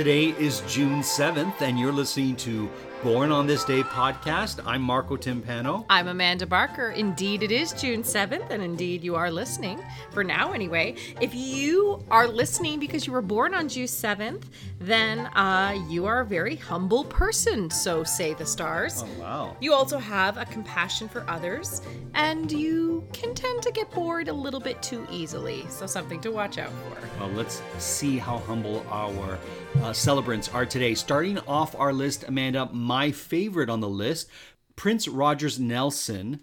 Today is June 7th, and you're listening to Born on This Day podcast. I'm Marco Timpano. I'm Amanda Barker. Indeed, it is June 7th, and indeed, you are listening, for now anyway. If you are listening because you were born on June 7th, then uh, you are a very humble person, so say the stars. Oh, wow. You also have a compassion for others, and you can tend to get bored a little bit too easily, so something to watch out for. Well, let's see how humble our uh, celebrants are today. Starting off our list, Amanda, my favorite on the list, Prince Rogers Nelson,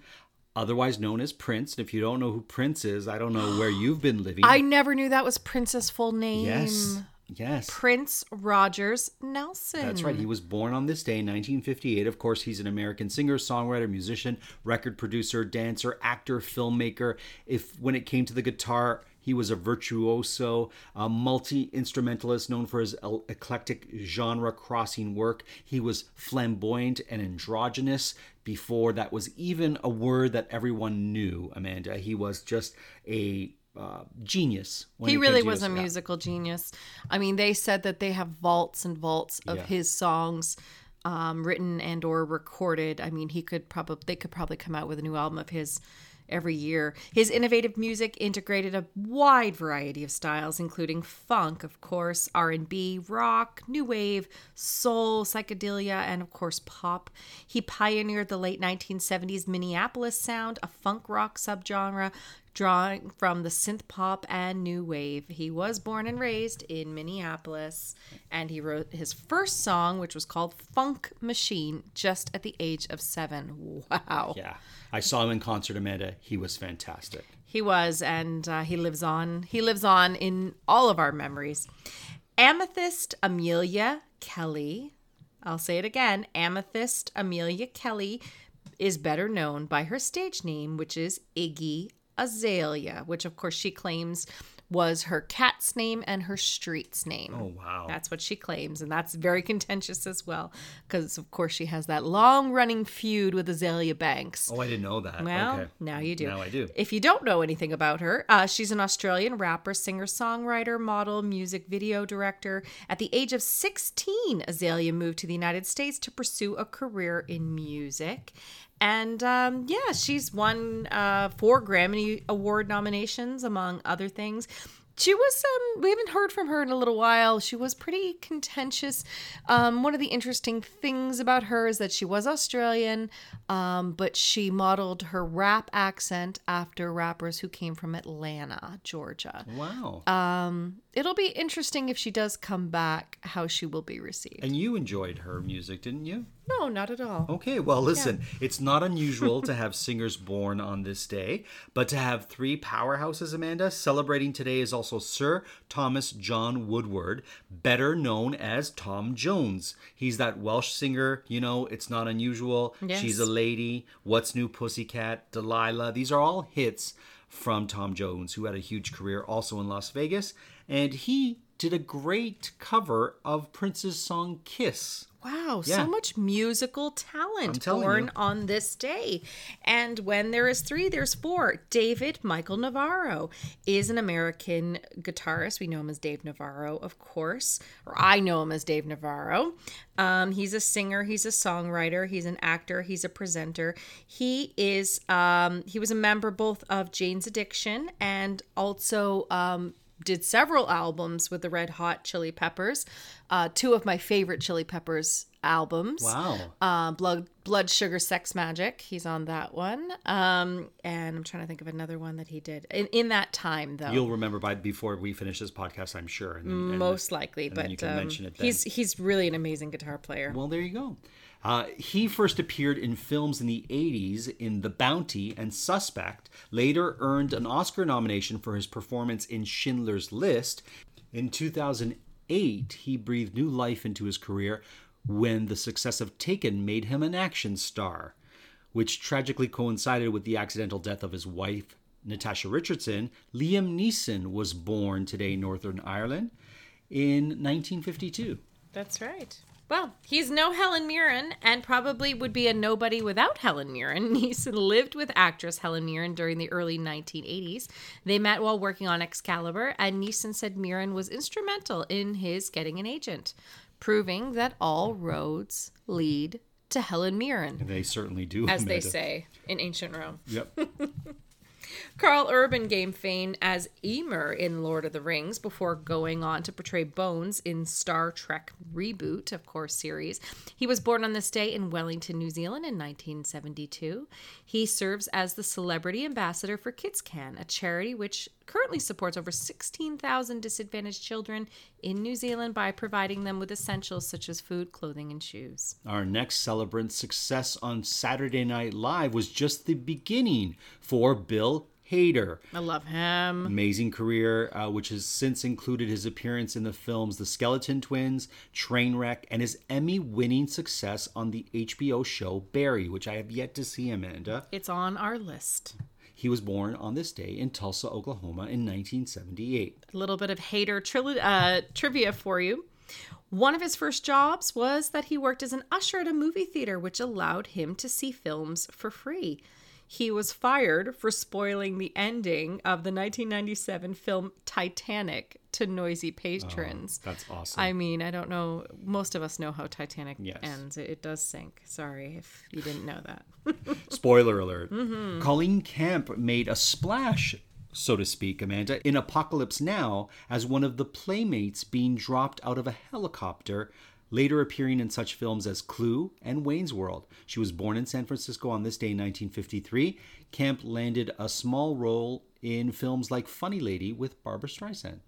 otherwise known as Prince. And if you don't know who Prince is, I don't know where you've been living. I never knew that was Prince's full name. yes, yes. Prince Rogers Nelson. That's right. He was born on this day in 1958. Of course, he's an American singer, songwriter, musician, record producer, dancer, actor, filmmaker. If when it came to the guitar, he was a virtuoso, a multi instrumentalist known for his eclectic genre crossing work. He was flamboyant and androgynous before that was even a word that everyone knew, Amanda. He was just a uh, genius. He really was a yeah. musical genius. I mean, they said that they have vaults and vaults of Yeah. his songs um, written and or recorded. I mean, he could probably they could probably come out with a new album of his every year. His innovative music integrated a wide variety of styles, including funk, of course, R&B, rock, new wave, soul, psychedelia, and of course pop. He pioneered the late 1970s Minneapolis sound, a funk rock subgenre drawing from the synth pop and new wave. He was born and raised in Minneapolis, and he wrote his first song, which was called Funk Machine, just at the age of seven. Wow. Yeah. I saw him in concert, Amanda. He was fantastic. He was, and uh, he lives on. He lives on in all of our memories. Amethyst Amelia Kelly. I'll say it again. Amethyst Amelia Kelly is better known by her stage name, which is Iggy Azalea, which of course she claims was her cat's name and her street's name. Oh, wow. That's what she claims, and that's very contentious as well, because of course she has that long-running feud with Azealia Banks. Oh, I didn't know that. Well, okay. now you do. Now I do. If you don't know anything about her, uh, she's an Australian rapper, singer, songwriter, model, music video director. At the age of 16, Azalea moved to the United States to pursue a career in music. And um, yeah, she's won uh, four Grammy Award nominations, among other things. She was, um, we haven't heard from her in a little while. She was pretty contentious. Um, one of the interesting things about her is that she was Australian, um, but she modeled her rap accent after rappers who came from Atlanta, Georgia. Wow. Um, it'll be interesting if she does come back, how she will be received. and you enjoyed her music, didn't you? No, not at all. Okay, well, listen, it's not unusual to have singers born on this day, but to have three powerhouses, Amanda, celebrating today is also Sir Thomas John Woodward, better known as Tom Jones. He's that Welsh singer, you know, it's not unusual. Yes. She's a lady, What's New Pussycat, Delilah. These are all hits from Tom Jones, who had a huge career also in Las Vegas, and he did a great cover of Prince's song Kiss. Wow, Yeah. so much musical talent born you. on this day. And when there is three, there's four. David Michael Navarro is an American guitarist. We know him as Dave Navarro, of course, or I know him as Dave Navarro. Um, he's a singer, he's a songwriter, he's an actor, he's a presenter. He is um, he was a member both of Jane's Addiction and also um, did several albums with the Red Hot Chili Peppers. Uh, two of my favorite Chili Peppers albums. Wow. Uh, Blood, Blood, Sugar, Sex, Magik. He's on that one. Um, and I'm trying to think of another one that he did in, in that time, though. You'll remember by before we finish this podcast, I'm sure. And, and- most likely, but you can um, mention it then. he's he's really an amazing guitar player. well, there you go. Uh, he first appeared in films in the 80s in The Bounty and Suspect, later earned an Oscar nomination for his performance in Schindler's List. In 2008, he breathed new life into his career when the success of Taken made him an action star, which tragically coincided with the accidental death of his wife, Natasha Richardson. Liam Neeson was born today Northern Ireland in 1952. That's right. Well, he's no Helen Mirren and probably would be a nobody without Helen Mirren. Neeson lived with actress Helen Mirren during the early 1980s. They met while working on Excalibur, and Neeson said Mirren was instrumental in his getting an agent, proving that all roads lead to Helen Mirren, They certainly do. as they say in ancient Rome. Yep. Karl Urban gained fame as Éomer in Lord of the Rings before going on to portray Bones in Star Trek Reboot, of course, series. He was born on this day in Wellington, New Zealand in 1972. He serves as the celebrity ambassador for KidsCan, a charity which currently supports over 16,000 disadvantaged children in New Zealand by providing them with essentials such as food, clothing, and shoes. Our next celebrant's success on Saturday Night Live was just the beginning for Bill Hader. I love him. Amazing career, uh, which has since included his appearance in the films The Skeleton Twins, Trainwreck, and his Emmy winning success on the HBO show Barry, which I have yet to see, Amanda. It's on our list. He was born on this day in Tulsa, Oklahoma in 1978. a little bit of Hader tri- uh, trivia for you. One of his first jobs was that he worked as an usher at a movie theater, which allowed him to see films for free. He was fired for spoiling the ending of the 1997 film Titanic to noisy patrons. That's awesome. I mean, I don't know. Most of us know how Titanic Yes. ends. It, it does sink. Sorry if you didn't know that. Spoiler alert. Mm-hmm. Colleen Camp made a splash, so to speak, Amanda, in Apocalypse Now as one of the playmates being dropped out of a helicopter, later appearing in such films as Clue and Wayne's World. She was born in San Francisco on this day in 1953. Camp landed a small role in films like Funny Lady with Barbra Streisand.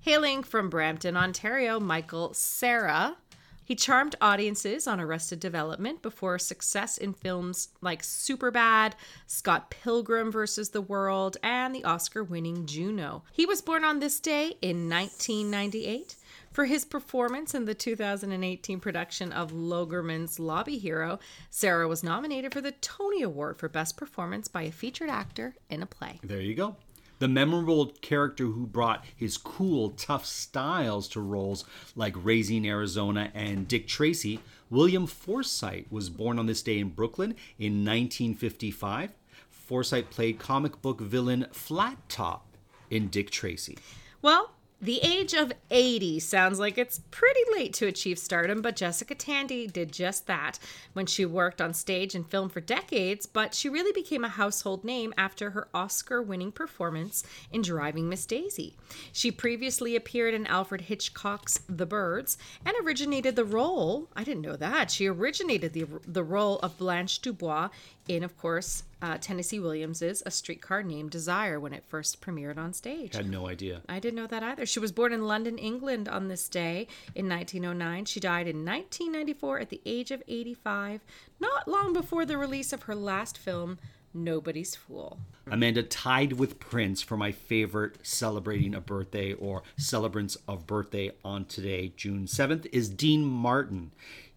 Hailing from Brampton, Ontario, Michael Cera. He charmed audiences on Arrested Development before success in films like Superbad, Scott Pilgrim vs. the World, and the Oscar winning Juno. He was born on this day in 1998. For his performance in the 2018 production of Lonergan's Lobby Hero, Cera was nominated for the Tony Award for Best Performance by a featured actor in a play. There you go. The memorable character who brought his cool, tough styles to roles like Raising Arizona and Dick Tracy, William Forsythe was born on this day in Brooklyn in 1955. Forsythe played comic book villain Flat Top in Dick Tracy. Well, the age of 80 sounds like it's pretty late to achieve stardom, but Jessica Tandy did just that when she worked on stage and film for decades, but she really became a household name after her Oscar winning performance in Driving Miss Daisy. She previously appeared in Alfred Hitchcock's The Birds and originated the role, I didn't know that, she originated the, the role of Blanche Dubois in, of course, uh, Tennessee Williams's A Streetcar Named Desire when it first premiered on stage. Had no idea. I didn't know that either. She was born in London, England on this day in 1909. She died in 1994 at the age of 85, not long before the release of her last film, Nobody's Fool. Amanda tied with Prince for my favorite celebrating a birthday or celebrants of birthday on today, June 7th, is Dean Martin.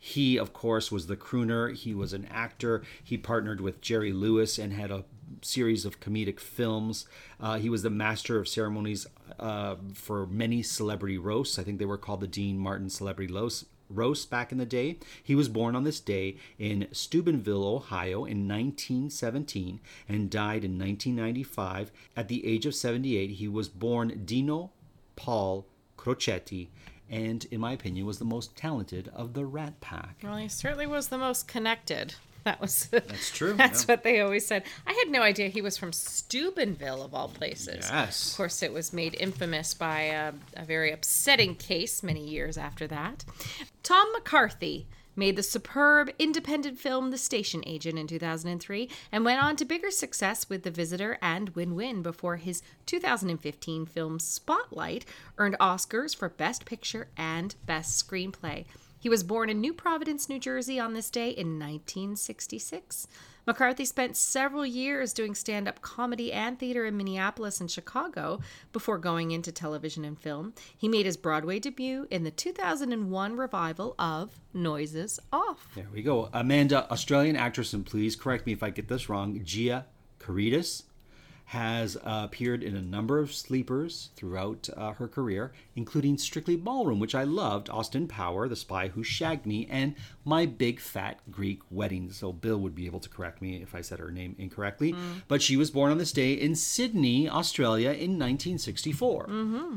He, of course, was the crooner. He was an actor. He partnered with Jerry Lewis and had a series of comedic films. Uh, he was the master of ceremonies uh, for many celebrity roasts. I think they were called the Dean Martin Celebrity Roast roast back in the day. He was born on this day in Steubenville, Ohio in 1917 and died in 1995 at the age of 78. He was born Dino Paul Crocetti and in my opinion was the most talented of the Rat Pack. Well, he certainly was the most connected. That was That's true. That's what they always said. I had no idea he was from Steubenville, of all places. Yes. Of course, it was made infamous by a, a very upsetting case many years after that. Tom McCarthy made the superb independent film The Station Agent in 2003 and went on to bigger success with The Visitor and Win Win before his 2015 film Spotlight earned Oscars for Best Picture and Best Screenplay. He was born in New Providence, New Jersey on this day in 1966. McCarthy spent several years doing stand up comedy and theater in Minneapolis and Chicago before going into television and film. He made his Broadway debut in the 2001 revival of Noises Off. There we go. Amanda, Australian actress, and please correct me if I get this wrong, Gia Carides has uh, appeared in a number of sleepers throughout uh, her career, including Strictly Ballroom, which I loved, Austin Power, The Spy Who Shagged Me, and My Big Fat Greek Wedding. So Bill would be able to correct me if I said her name incorrectly. Mm. But she was born on this day in Sydney, Australia in 1964. Mm-hmm.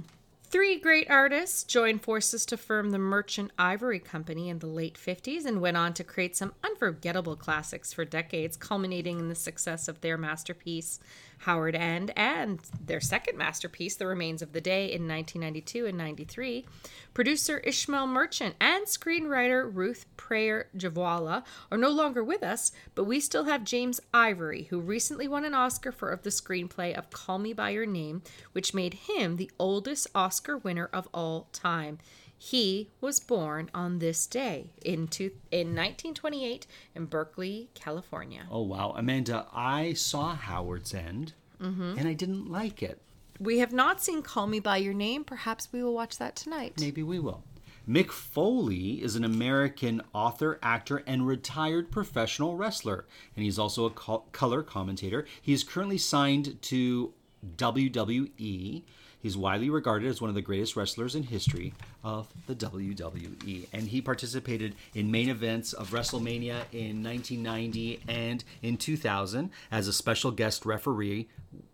Three great artists joined forces to form the Merchant Ivory Company in the late 50s and went on to create some unforgettable classics for decades, culminating in the success of their masterpiece, Howard End, and their second masterpiece, The Remains of the Day, in 1992 and 93. Producer Ismail Merchant and screenwriter Ruth Prawer Jhabvala are no longer with us, but we still have James Ivory, who recently won an Oscar for the screenplay of Call Me By Your Name, which made him the oldest Oscar winner of all time. He was born on this day in, two, in 1928 in Berkeley, California. Oh, wow. Amanda, I saw Howard's End mm-hmm. and I didn't like it. We have not seen Call Me By Your Name. Perhaps we will watch that tonight. Maybe we will. Mick Foley is an American author, actor, and retired professional wrestler, and he's also a color commentator. He is currently signed to WWE He's widely regarded as one of the greatest wrestlers in history of the WWE, and he participated in main events of WrestleMania in 1990 and in 2000 as a special guest referee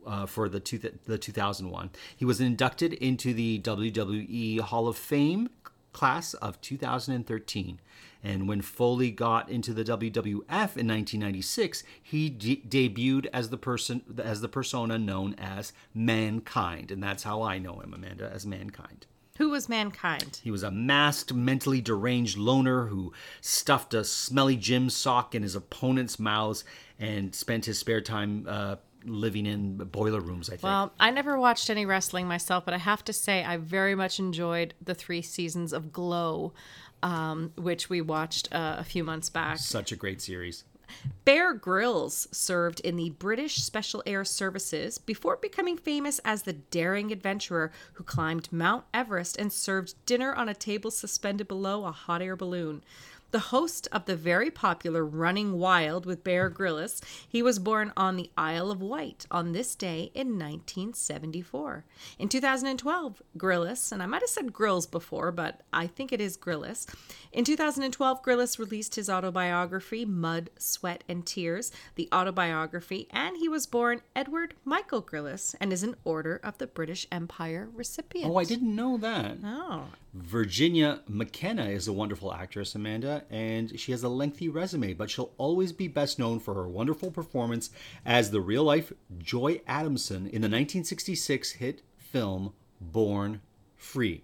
uh, for the two, the 2001. He was inducted into the WWE Hall of Fame class of 2013. And when Foley got into the WWF in 1996, he de- debuted as the person as the persona known as Mankind, and that's how I know him, Amanda, as Mankind. Who was Mankind? He was a masked, mentally deranged loner who stuffed a smelly gym sock in his opponent's mouths and spent his spare time uh, living in boiler rooms, I think. Well, I never watched any wrestling myself, but I have to say I very much enjoyed the three seasons of Glow um, which we watched uh, a few months back. Such a great series. Bear Grylls served in the British Special Air Services before becoming famous as the daring adventurer who climbed Mount Everest and served dinner on a table suspended below a hot air balloon the host of the very popular Running Wild with Bear Grylls. He was born on the Isle of Wight on this day in 1974. In 2012, Grylls, and I might have said Grills before, but I think it is Grylls. In 2012, Grylls released his autobiography, Mud, Sweat, and Tears, the autobiography, and he was born Edward Michael Grylls and is an Order of the British Empire recipient. Oh, I didn't know that. Oh. Virginia McKenna is a wonderful actress, Amanda, and she has a lengthy resume, but she'll always be best known for her wonderful performance as the real life Joy Adamson in the 1966 hit film Born Free.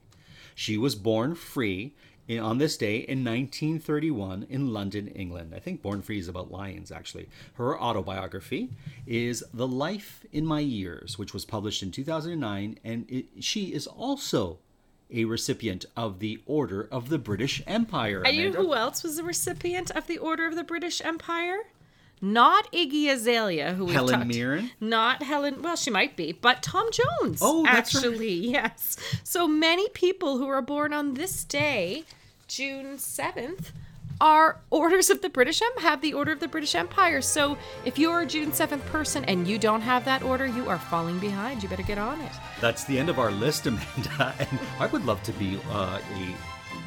She was born free on this day in 1931 in London, England. I think Born Free is about lions, actually. Her autobiography is The Life in My Years, which was published in 2009, and it, she is also a recipient of the Order of the British Empire. Are you who else was a recipient of the Order of the British Empire? Not Iggy Azalea, who Helen talked, Mirren. Not Helen. Well, she might be, but Tom Jones. Oh, that's actually right. yes. So many people who are born on this day, June seventh, are orders of the British Empire, have the Order of the British Empire. So if you're a June 7th person and you don't have that order, you are falling behind. You better get on it. That's the end of our list, Amanda. And I would love to be uh,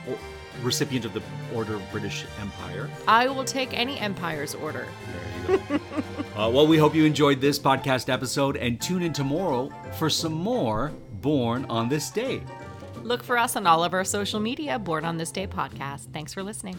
a recipient of the Order of British Empire. I will take any empire's order. There you go. uh, well, we hope you enjoyed this podcast episode and tune in tomorrow for some more Born on This Day. Look for us on all of our social media, Born on This Day podcast. Thanks for listening.